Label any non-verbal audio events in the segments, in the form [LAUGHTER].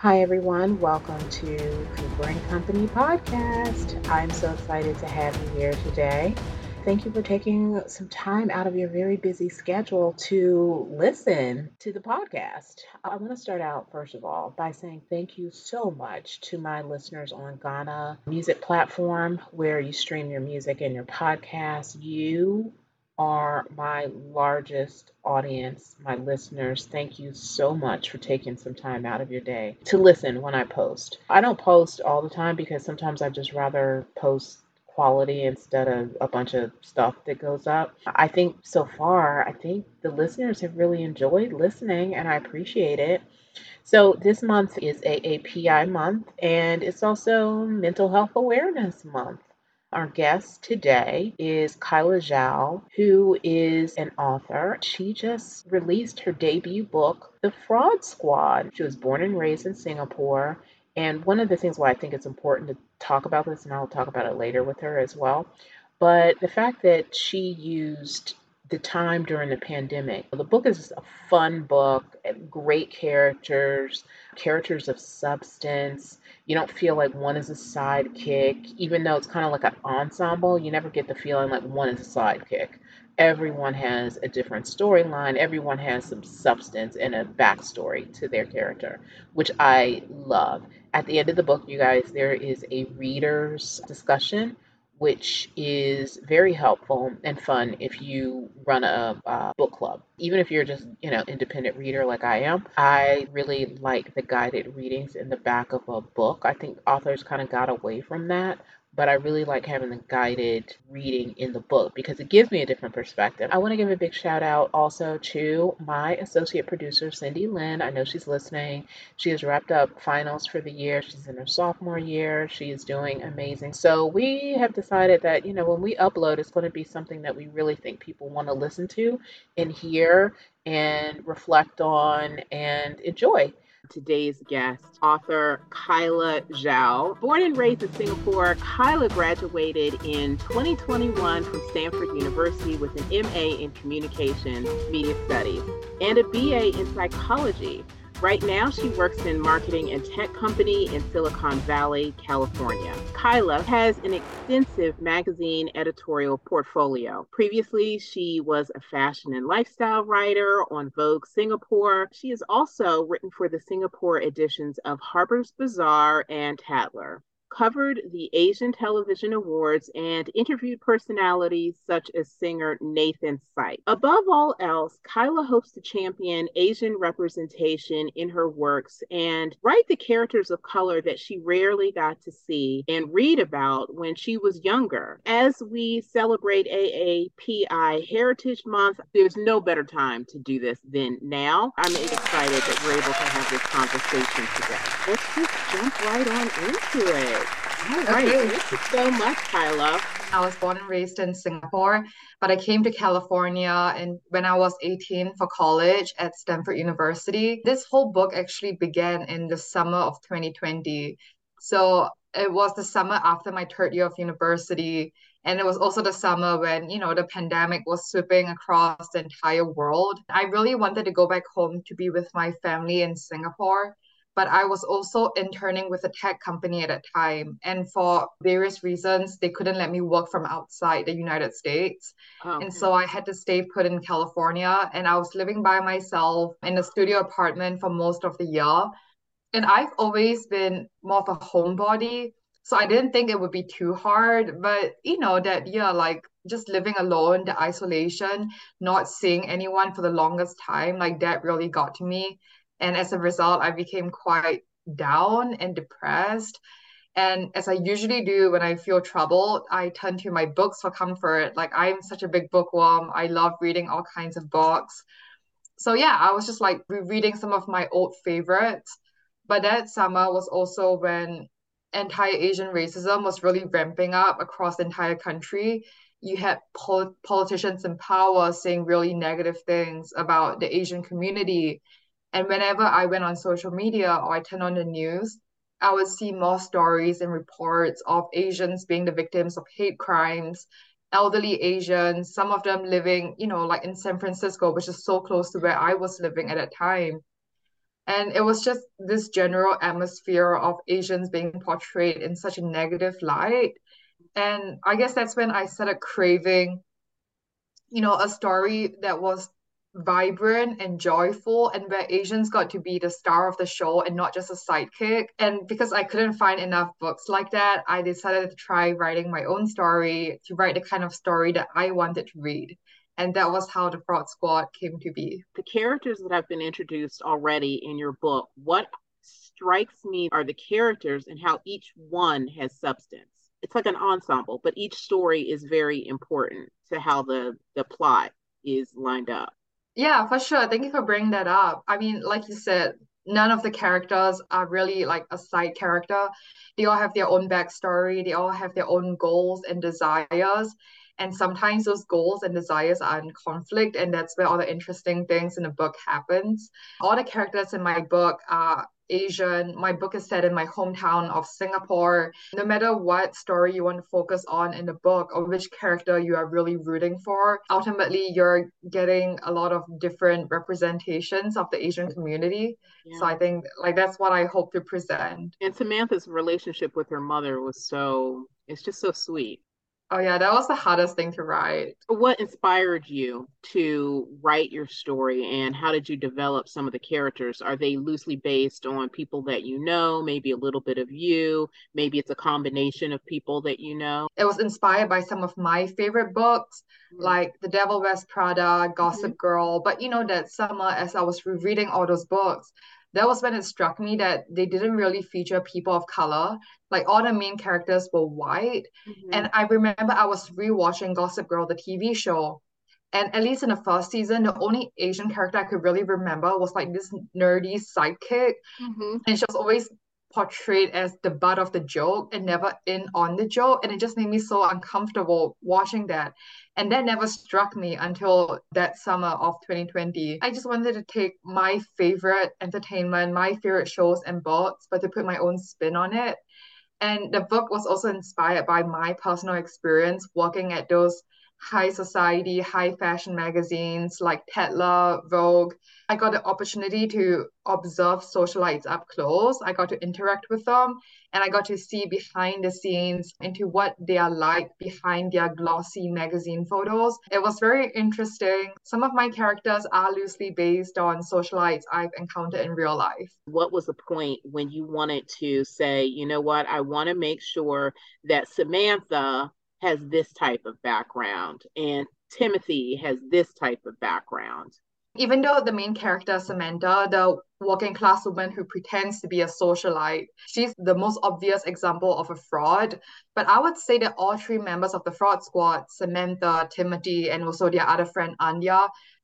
Hi, everyone. Welcome to Cooper and Company podcast. I'm so excited to have you here today. Thank you for taking some time out of your very busy schedule to listen to the podcast. I want to start out, first of all, by saying thank you so much to my listeners on Ghana Music Platform, where you stream your music and your podcast. You are my largest audience, my listeners. Thank you so much for taking some time out of your day to listen when I post. I don't post all the time because sometimes I just rather post quality instead of a bunch of stuff that goes up. I think so far, I think the listeners have really enjoyed listening and I appreciate it. So, this month is AAPI month and it's also Mental Health Awareness Month. Our guest today is Kyla Zhao, who is an author. She just released her debut book, The Fraud Squad. She was born and raised in Singapore. And one of the things why I think it's important to talk about this, and I'll talk about it later with her as well, but the fact that she used the time during the pandemic. The book is a fun book, great characters, characters of substance. You don't feel like one is a sidekick, even though it's kind of like an ensemble. You never get the feeling like one is a sidekick. Everyone has a different storyline, everyone has some substance and a backstory to their character, which I love. At the end of the book, you guys, there is a reader's discussion which is very helpful and fun if you run a, book club. Even if you're just, you know, independent reader like I am, I really like the guided readings in the back of a book. I think authors kind of got away from that but I really like having the guided reading in the book because it gives me a different perspective. I want to give a big shout out also to my associate producer, Cindy Lynn. I know she's listening. She has wrapped up finals for the year. She's in her sophomore year. She is doing amazing. So we have decided that, you know, when we upload, it's going to be something that we really think people want to listen to and hear and reflect on and enjoy today's guest, author Kyla Zhao. Born and raised in Singapore, Kyla graduated in 2021 from Stanford University with an MA in Communication Media Studies and a BA in Psychology. Right now, she works in marketing and tech company in Silicon Valley, California. Kyla has an extensive magazine editorial portfolio. Previously, she was a fashion and lifestyle writer on Vogue Singapore. She has also written for the Singapore editions of Harper's Bazaar and Tatler covered the Asian Television Awards and interviewed personalities such as singer Nathan Sykes. Above all else, Kyla hopes to champion Asian representation in her works and write the characters of color that she rarely got to see and read about when she was younger. As we celebrate AAPI Heritage Month, there's no better time to do this than now. I'm excited that we're able to have this conversation today. Let's just jump right on into it. All right. Okay. Thank you so much, Kyla. I was born and raised in Singapore, but I came to California and when I was 18 for college at Stanford University. This whole book actually began in the summer of 2020. So it was the summer after my third year of university. And it was also the summer when, you know, the pandemic was sweeping across the entire world. I really wanted to go back home to be with my family in Singapore but I was also interning with a tech company at that time. And for various reasons, they couldn't let me work from outside the United States. Oh, okay. And so I had to stay put in California and I was living by myself in a studio apartment for most of the year. And I've always been more of a homebody. So I didn't think it would be too hard. But, you know, that, yeah, like just living alone, the isolation, not seeing anyone for the longest time, like that really got to me. And as a result, I became quite down and depressed. And as I usually do when I feel troubled, I turn to my books for comfort. Like I'm such a big bookworm. I love reading all kinds of books. So yeah, I was just like rereading some of my old favorites. But that summer was also when anti-Asian racism was really ramping up across the entire country. You had pol- politicians in power saying really negative things about the Asian community and whenever I went on social media or I turned on the news, I would see more stories and reports of Asians being the victims of hate crimes, elderly Asians, some of them living, you know, like in San Francisco, which is so close to where I was living at that time. And it was just this general atmosphere of Asians being portrayed in such a negative light. And I guess that's when I started craving, you know, a story that was vibrant and joyful and where Asians got to be the star of the show and not just a sidekick. And because I couldn't find enough books like that, I decided to try writing my own story to write the kind of story that I wanted to read. And that was how the Fraud Squad came to be. The characters that have been introduced already in your book, what strikes me are the characters and how each one has substance. It's like an ensemble, but each story is very important to how the the plot is lined up. Yeah, for sure. Thank you for bringing that up. I mean, like you said, none of the characters are really like a side character. They all have their own backstory, they all have their own goals and desires. And sometimes those goals and desires are in conflict, and that's where all the interesting things in the book happens. All the characters in my book are Asian. My book is set in my hometown of Singapore. No matter what story you want to focus on in the book or which character you are really rooting for, ultimately you're getting a lot of different representations of the Asian community. Yeah. So I think like that's what I hope to present. And Samantha's relationship with her mother was so it's just so sweet. Oh yeah, that was the hardest thing to write. What inspired you to write your story and how did you develop some of the characters? Are they loosely based on people that you know, maybe a little bit of you, maybe it's a combination of people that you know? It was inspired by some of my favorite books mm-hmm. like The Devil Wears Prada, Gossip mm-hmm. Girl, but you know that summer as I was rereading all those books, that was when it struck me that they didn't really feature people of color. Like all the main characters were white. Mm-hmm. And I remember I was rewatching Gossip Girl, the TV show. And at least in the first season, the only Asian character I could really remember was like this nerdy sidekick. Mm-hmm. And she was always portrayed as the butt of the joke and never in on the joke. And it just made me so uncomfortable watching that. And that never struck me until that summer of 2020. I just wanted to take my favorite entertainment, my favorite shows and books, but to put my own spin on it. And the book was also inspired by my personal experience working at those high society, high fashion magazines like Tatler, Vogue. I got the opportunity to observe socialites up close. I got to interact with them and I got to see behind the scenes into what they are like behind their glossy magazine photos. It was very interesting. Some of my characters are loosely based on socialites I've encountered in real life. What was the point when you wanted to say, you know what, I want to make sure that Samantha has this type of background and Timothy has this type of background. Even though the main character, Samantha, the working class woman who pretends to be a socialite, she's the most obvious example of a fraud. But I would say that all three members of the fraud squad, Samantha, Timothy, and also their other friend, Anya,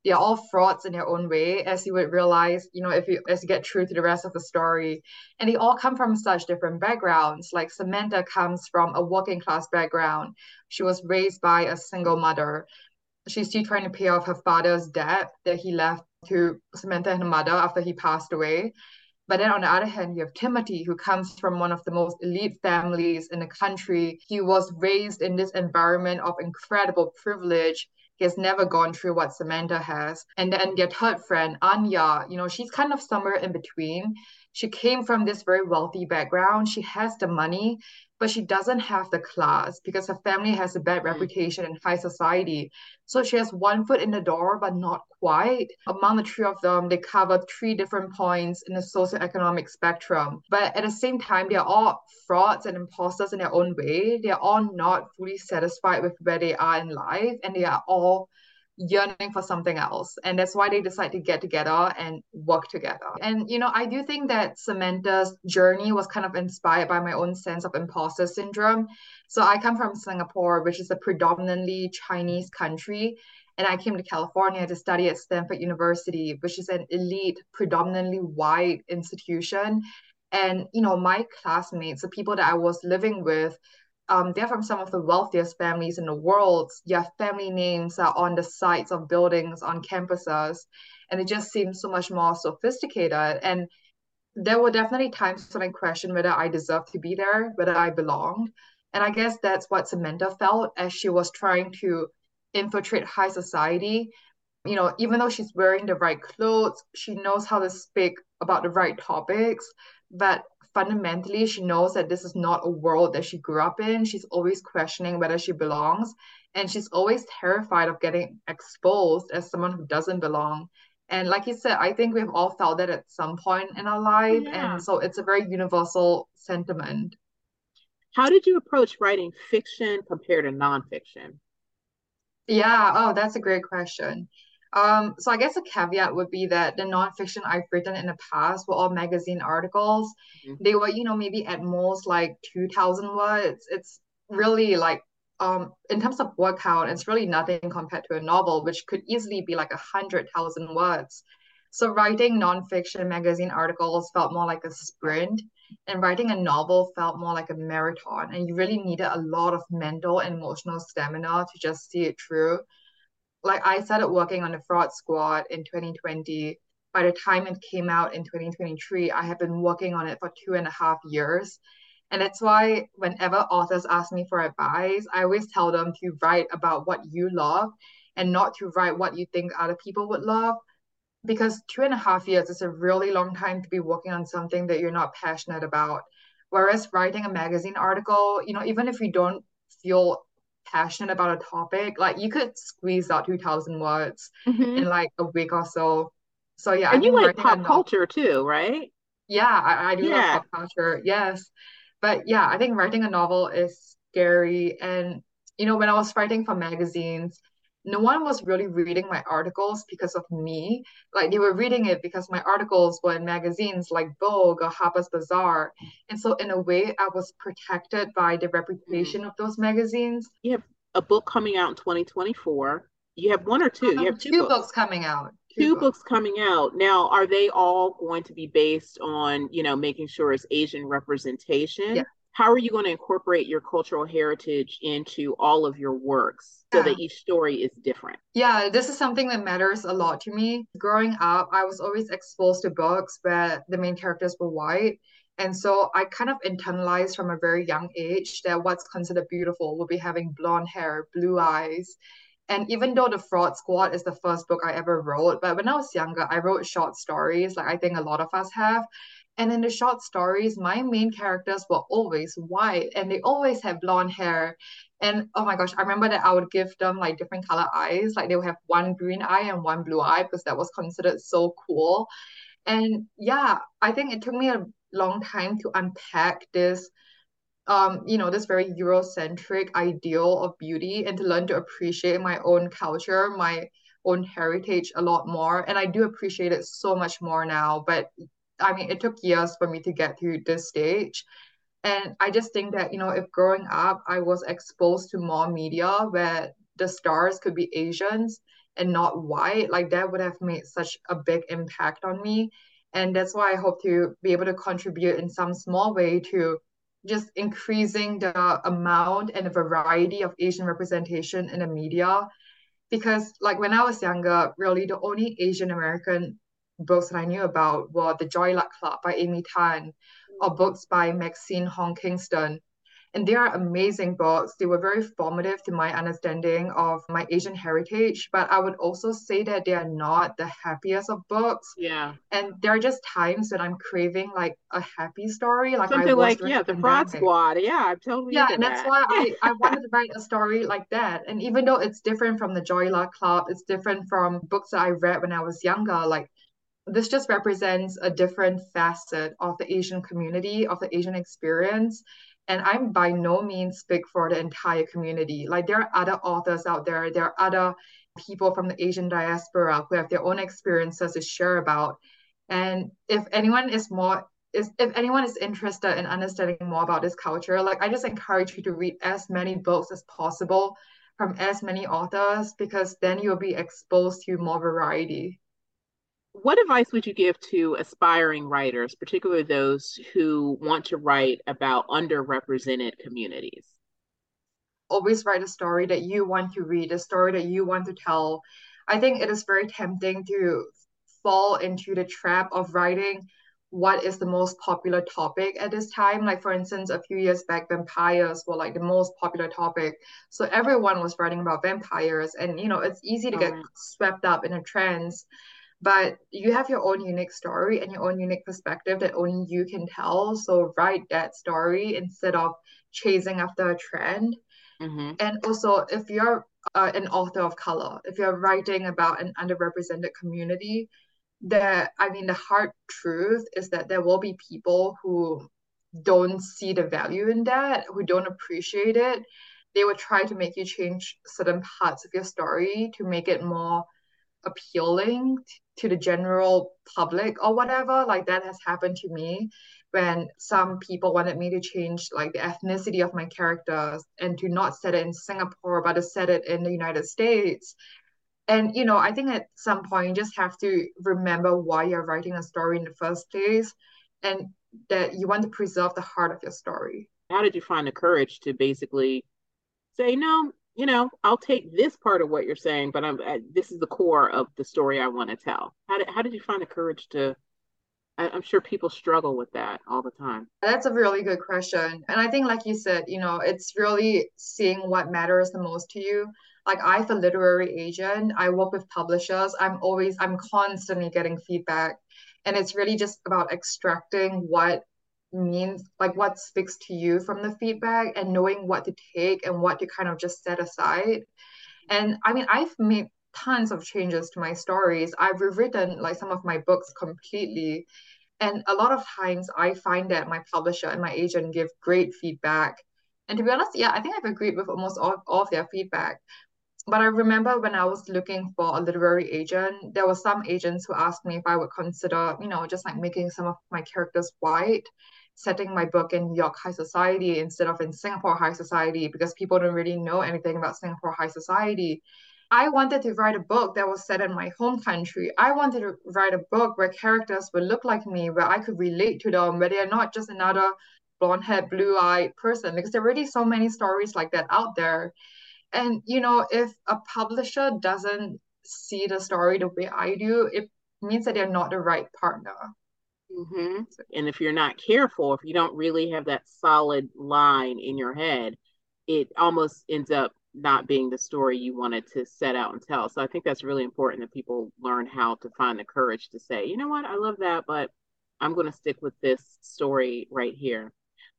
they're all frauds in their own way, as you would realize, you know, if you as you get true to the rest of the story. And they all come from such different backgrounds. Like Samantha comes from a working class background. She was raised by a single mother. She's still trying to pay off her father's debt that he left to Samantha and her mother after he passed away. But then on the other hand, you have Timothy, who comes from one of the most elite families in the country. He was raised in this environment of incredible privilege he has never gone through what Samantha has. And then their third friend, Anya, you know, she's kind of somewhere in between. She came from this very wealthy background. She has the money, but she doesn't have the class because her family has a bad mm. reputation in high society. So she has one foot in the door, but not quite. Among the three of them, they cover three different points in the socioeconomic spectrum. But at the same time, they're all frauds and imposters in their own way. They're all not fully satisfied with where they are in life, and they are all yearning for something else. And that's why they decide to get together and work together. And, you know, I do think that Samantha's journey was kind of inspired by my own sense of imposter syndrome. So I come from Singapore, which is a predominantly Chinese country. And I came to California to study at Stanford University, which is an elite, predominantly white institution. And, you know, my classmates, the people that I was living with, um, they're from some of the wealthiest families in the world. Their family names are on the sides of buildings on campuses, and it just seems so much more sophisticated. And there were definitely times when I questioned whether I deserved to be there, whether I belonged. And I guess that's what Samantha felt as she was trying to infiltrate high society. You know, even though she's wearing the right clothes, she knows how to speak about the right topics, but fundamentally she knows that this is not a world that she grew up in. She's always questioning whether she belongs, and she's always terrified of getting exposed as someone who doesn't belong. And like you said, I think we've all felt that at some point in our life. Yeah. And so it's a very universal sentiment. How did you approach writing fiction compared to nonfiction? Yeah, oh, that's a great question. Um, so I guess a caveat would be that the nonfiction I've written in the past were all magazine articles. Mm-hmm. They were, you know, maybe at most like 2,000 words. It's really like, um, in terms of word count, it's really nothing compared to a novel, which could easily be like a hundred thousand words. So writing nonfiction magazine articles felt more like a sprint, and writing a novel felt more like a marathon. And you really needed a lot of mental and emotional stamina to just see it through like I started working on the fraud squad in 2020. By the time it came out in 2023, I have been working on it for two and a half years. And that's why whenever authors ask me for advice, I always tell them to write about what you love and not to write what you think other people would love. Because two and a half years is a really long time to be working on something that you're not passionate about. Whereas writing a magazine article, you know, even if you don't feel passionate about a topic, like you could squeeze out 2000 words mm-hmm. in like a week or so. So yeah. And I you like pop culture too, right? Yeah, I, I do yeah. love pop culture. Yes. But yeah, I think writing a novel is scary. And, you know, when I was writing for magazines, no one was really reading my articles because of me. Like they were reading it because my articles were in magazines like Vogue or Harper's Bazaar. And so in a way I was protected by the reputation of those magazines. You have a book coming out in 2024. You have one or two. Um, you have two, two books. books. coming out. Two, books. books coming out. Now, are they all going to be based on, you know, making sure it's Asian representation? How are you going to incorporate your cultural heritage into all of your works so yeah. that each story is different? Yeah, this is something that matters a lot to me. Growing up, I was always exposed to books where the main characters were white. And so I kind of internalized from a very young age that what's considered beautiful will be having blonde hair, blue eyes. And even though The Fraud Squad is the first book I ever wrote, but when I was younger, I wrote short stories, like I think a lot of us have. And in the short stories, my main characters were always white and they always had blonde hair. And oh my gosh, I remember that I would give them like different color eyes. Like they would have one green eye and one blue eye because that was considered so cool. And yeah, I think it took me a long time to unpack this um, you know, this very Eurocentric ideal of beauty and to learn to appreciate my own culture, my own heritage a lot more. And I do appreciate it so much more now. But I mean, it took years for me to get to this stage. And I just think that, you know, if growing up I was exposed to more media where the stars could be Asians and not white, like that would have made such a big impact on me. And that's why I hope to be able to contribute in some small way to just increasing the amount and the variety of Asian representation in the media. Because, like, when I was younger, really the only Asian American books that I knew about were The Joy Luck Club by Amy Tan or mm. books by Maxine Hong Kingston. And they are amazing books. They were very formative to my understanding of my Asian heritage. But I would also say that they are not the happiest of books. Yeah. And there are just times that I'm craving like a happy story. Like something like, yeah, the fraud squad. Yeah, I'm totally Yeah, and that's why I, I [LAUGHS] wanted to write a story like that. And even though it's different from the Joy Luck Club, it's different from books that I read when I was younger, like this just represents a different facet of the Asian community, of the Asian experience. And I'm by no means speak for the entire community. Like there are other authors out there, there are other people from the Asian diaspora who have their own experiences to share about. And if anyone is more is if anyone is interested in understanding more about this culture, like I just encourage you to read as many books as possible from as many authors because then you'll be exposed to more variety what advice would you give to aspiring writers, particularly those who want to write about underrepresented communities? Always write a story that you want to read, a story that you want to tell. I think it is very tempting to fall into the trap of writing what is the most popular topic at this time. Like, for instance, a few years back, vampires were like the most popular topic. So everyone was writing about vampires. And, you know, it's easy to get swept up in a trend but you have your own unique story and your own unique perspective that only you can tell. So write that story instead of chasing after a trend. Mm-hmm. And also, if you're uh, an author of color, if you're writing about an underrepresented community, the I mean, the hard truth is that there will be people who don't see the value in that, who don't appreciate it. They will try to make you change certain parts of your story to make it more appealing to the general public or whatever. Like that has happened to me when some people wanted me to change like the ethnicity of my characters and to not set it in Singapore but to set it in the United States. And you know, I think at some point you just have to remember why you're writing a story in the first place and that you want to preserve the heart of your story. How did you find the courage to basically say, no, you know, I'll take this part of what you're saying, but I'm uh, this is the core of the story I want to tell. How did how did you find the courage to? I, I'm sure people struggle with that all the time. That's a really good question, and I think, like you said, you know, it's really seeing what matters the most to you. Like I'm a literary agent. I work with publishers. I'm always, I'm constantly getting feedback, and it's really just about extracting what means like what speaks to you from the feedback and knowing what to take and what to kind of just set aside. And i mean i've made tons of changes to my stories. I've rewritten like some of my books completely. And a lot of times i find that my publisher and my agent give great feedback. And to be honest yeah i think i've agreed with almost all, all of their feedback. But I remember when I was looking for a literary agent, there were some agents who asked me if I would consider, you know, just like making some of my characters white setting my book in New York high society instead of in Singapore high society because people don't really know anything about Singapore high society. I wanted to write a book that was set in my home country. I wanted to write a book where characters would look like me, where I could relate to them, where they are not just another blonde haired, blue eyed person, because there are already so many stories like that out there. And, you know, if a publisher doesn't see the story the way I do, it means that they're not the right partner. Mm-hmm. And if you're not careful, if you don't really have that solid line in your head, it almost ends up not being the story you wanted to set out and tell. So I think that's really important that people learn how to find the courage to say, you know what, I love that, but I'm going to stick with this story right here.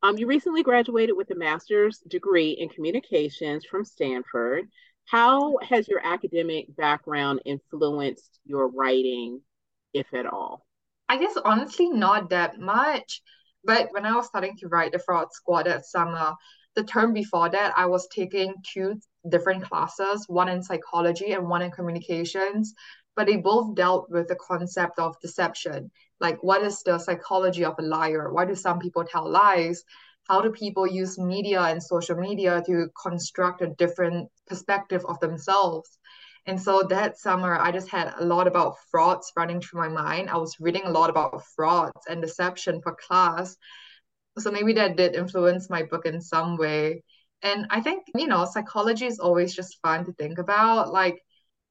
Um, you recently graduated with a master's degree in communications from Stanford. How has your academic background influenced your writing, if at all? I guess honestly not that much. But when I was starting to write the fraud squad that summer, the term before that, I was taking two different classes, one in psychology and one in communications. But they both dealt with the concept of deception. Like, what is the psychology of a liar? Why do some people tell lies? How do people use media and social media to construct a different perspective of themselves? And so that summer, I just had a lot about frauds running through my mind. I was reading a lot about frauds and deception for class. So maybe that did influence my book in some way. And I think, you know, psychology is always just fun to think about. Like,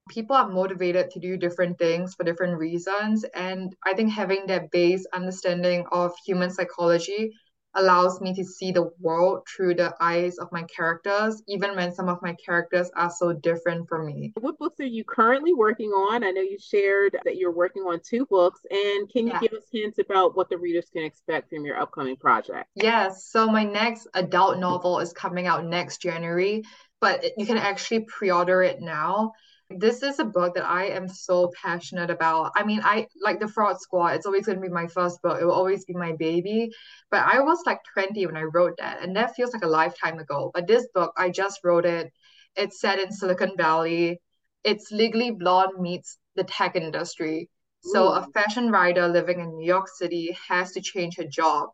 people are motivated to do different things for different reasons. And I think having that base understanding of human psychology allows me to see the world through the eyes of my characters, even when some of my characters are so different from me. What books are you currently working on? I know you shared that you're working on two books, and can you yeah. give us hints about what the readers can expect from your upcoming project? Yes. So, my next adult novel is coming out next January, but you can actually pre order it now. This is a book that I am so passionate about. I mean, I like the Fraud Squad. It's always going to be my first book. It will always be my baby. But I was like 20 when I wrote that, and that feels like a lifetime ago. But this book, I just wrote it. It's set in Silicon Valley. It's Legally Blonde meets the tech industry. So Ooh. a fashion writer living in New York City has to change her job.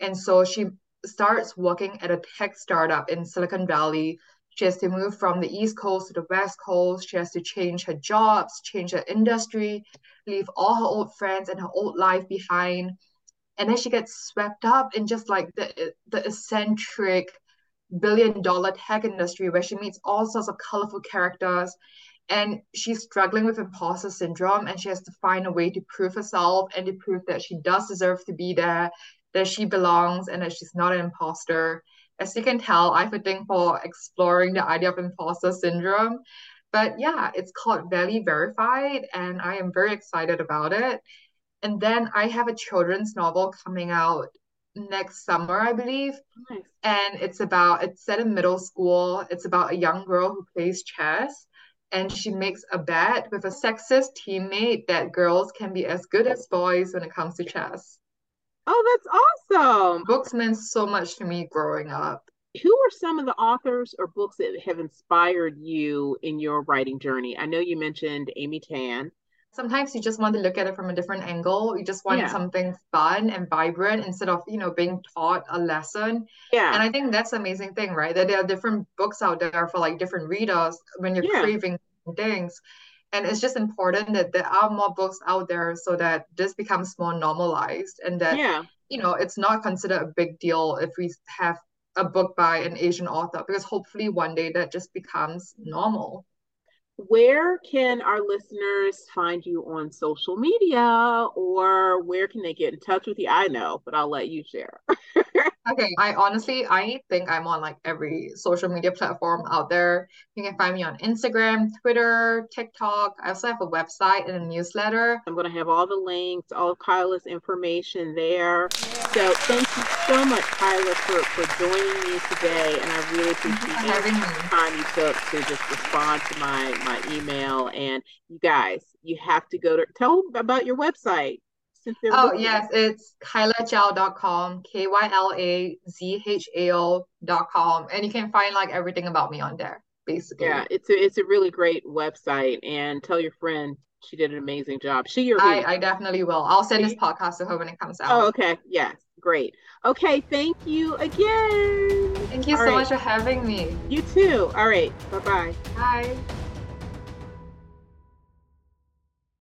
And so she starts working at a tech startup in Silicon Valley she has to move from the East Coast to the West Coast. She has to change her jobs, change her industry, leave all her old friends and her old life behind. And then she gets swept up in just like the, the eccentric billion dollar tech industry where she meets all sorts of colorful characters and she's struggling with imposter syndrome and she has to find a way to prove herself and to prove that she does deserve to be there that she belongs and that she's not an imposter as you can tell, I have a thing for exploring the idea of imposter syndrome. But yeah, it's called Valley Verified, and I am very excited about it. And then I have a children's novel coming out next summer, I believe. Nice. And it's about, it's set in middle school. It's about a young girl who plays chess and she makes a bet with a sexist teammate that girls can be as good as boys when it comes to chess. Oh, that's awesome. Books meant so much to me growing up. Who are some of the authors or books that have inspired you in your writing journey? I know you mentioned Amy Tan sometimes you just want to look at it from a different angle. You just want yeah. something fun and vibrant instead of, you know, being taught a lesson. Yeah. And I think that's amazing thing, right? That there are different books out there for like different readers when you're yeah. craving things. And it's just important that there are more books out there so that this becomes more normalized and that, yeah. you know, it's not considered a big deal if we have a book by an Asian author because hopefully one day that just becomes normal where can our listeners find you on social media or where can they get in touch with you? I know, but I'll let you share. [LAUGHS] okay. I honestly, I think I'm on like every social media platform out there. You can find me on Instagram, Twitter, TikTok. I also have a website and a newsletter. I'm going to have all the links, all of Kyla's information there. So thank you so much, Kyla, for, for joining me today. And I really appreciate the time you took to just respond to my, my email. And you guys, you have to go to tell about your website. Oh, yes, it's kylazhao.com, K Y L A Z H A O.com. And you can find like everything about me on there, basically. Yeah, it's a, it's a really great website. And tell your friend she did an amazing job. She or I, I definitely will. I'll send this podcast to her when it comes out. Oh, okay. Yes. Great. Okay. Thank you again. Thank you All so right. much for having me. You too. All right. Bye-bye. Bye.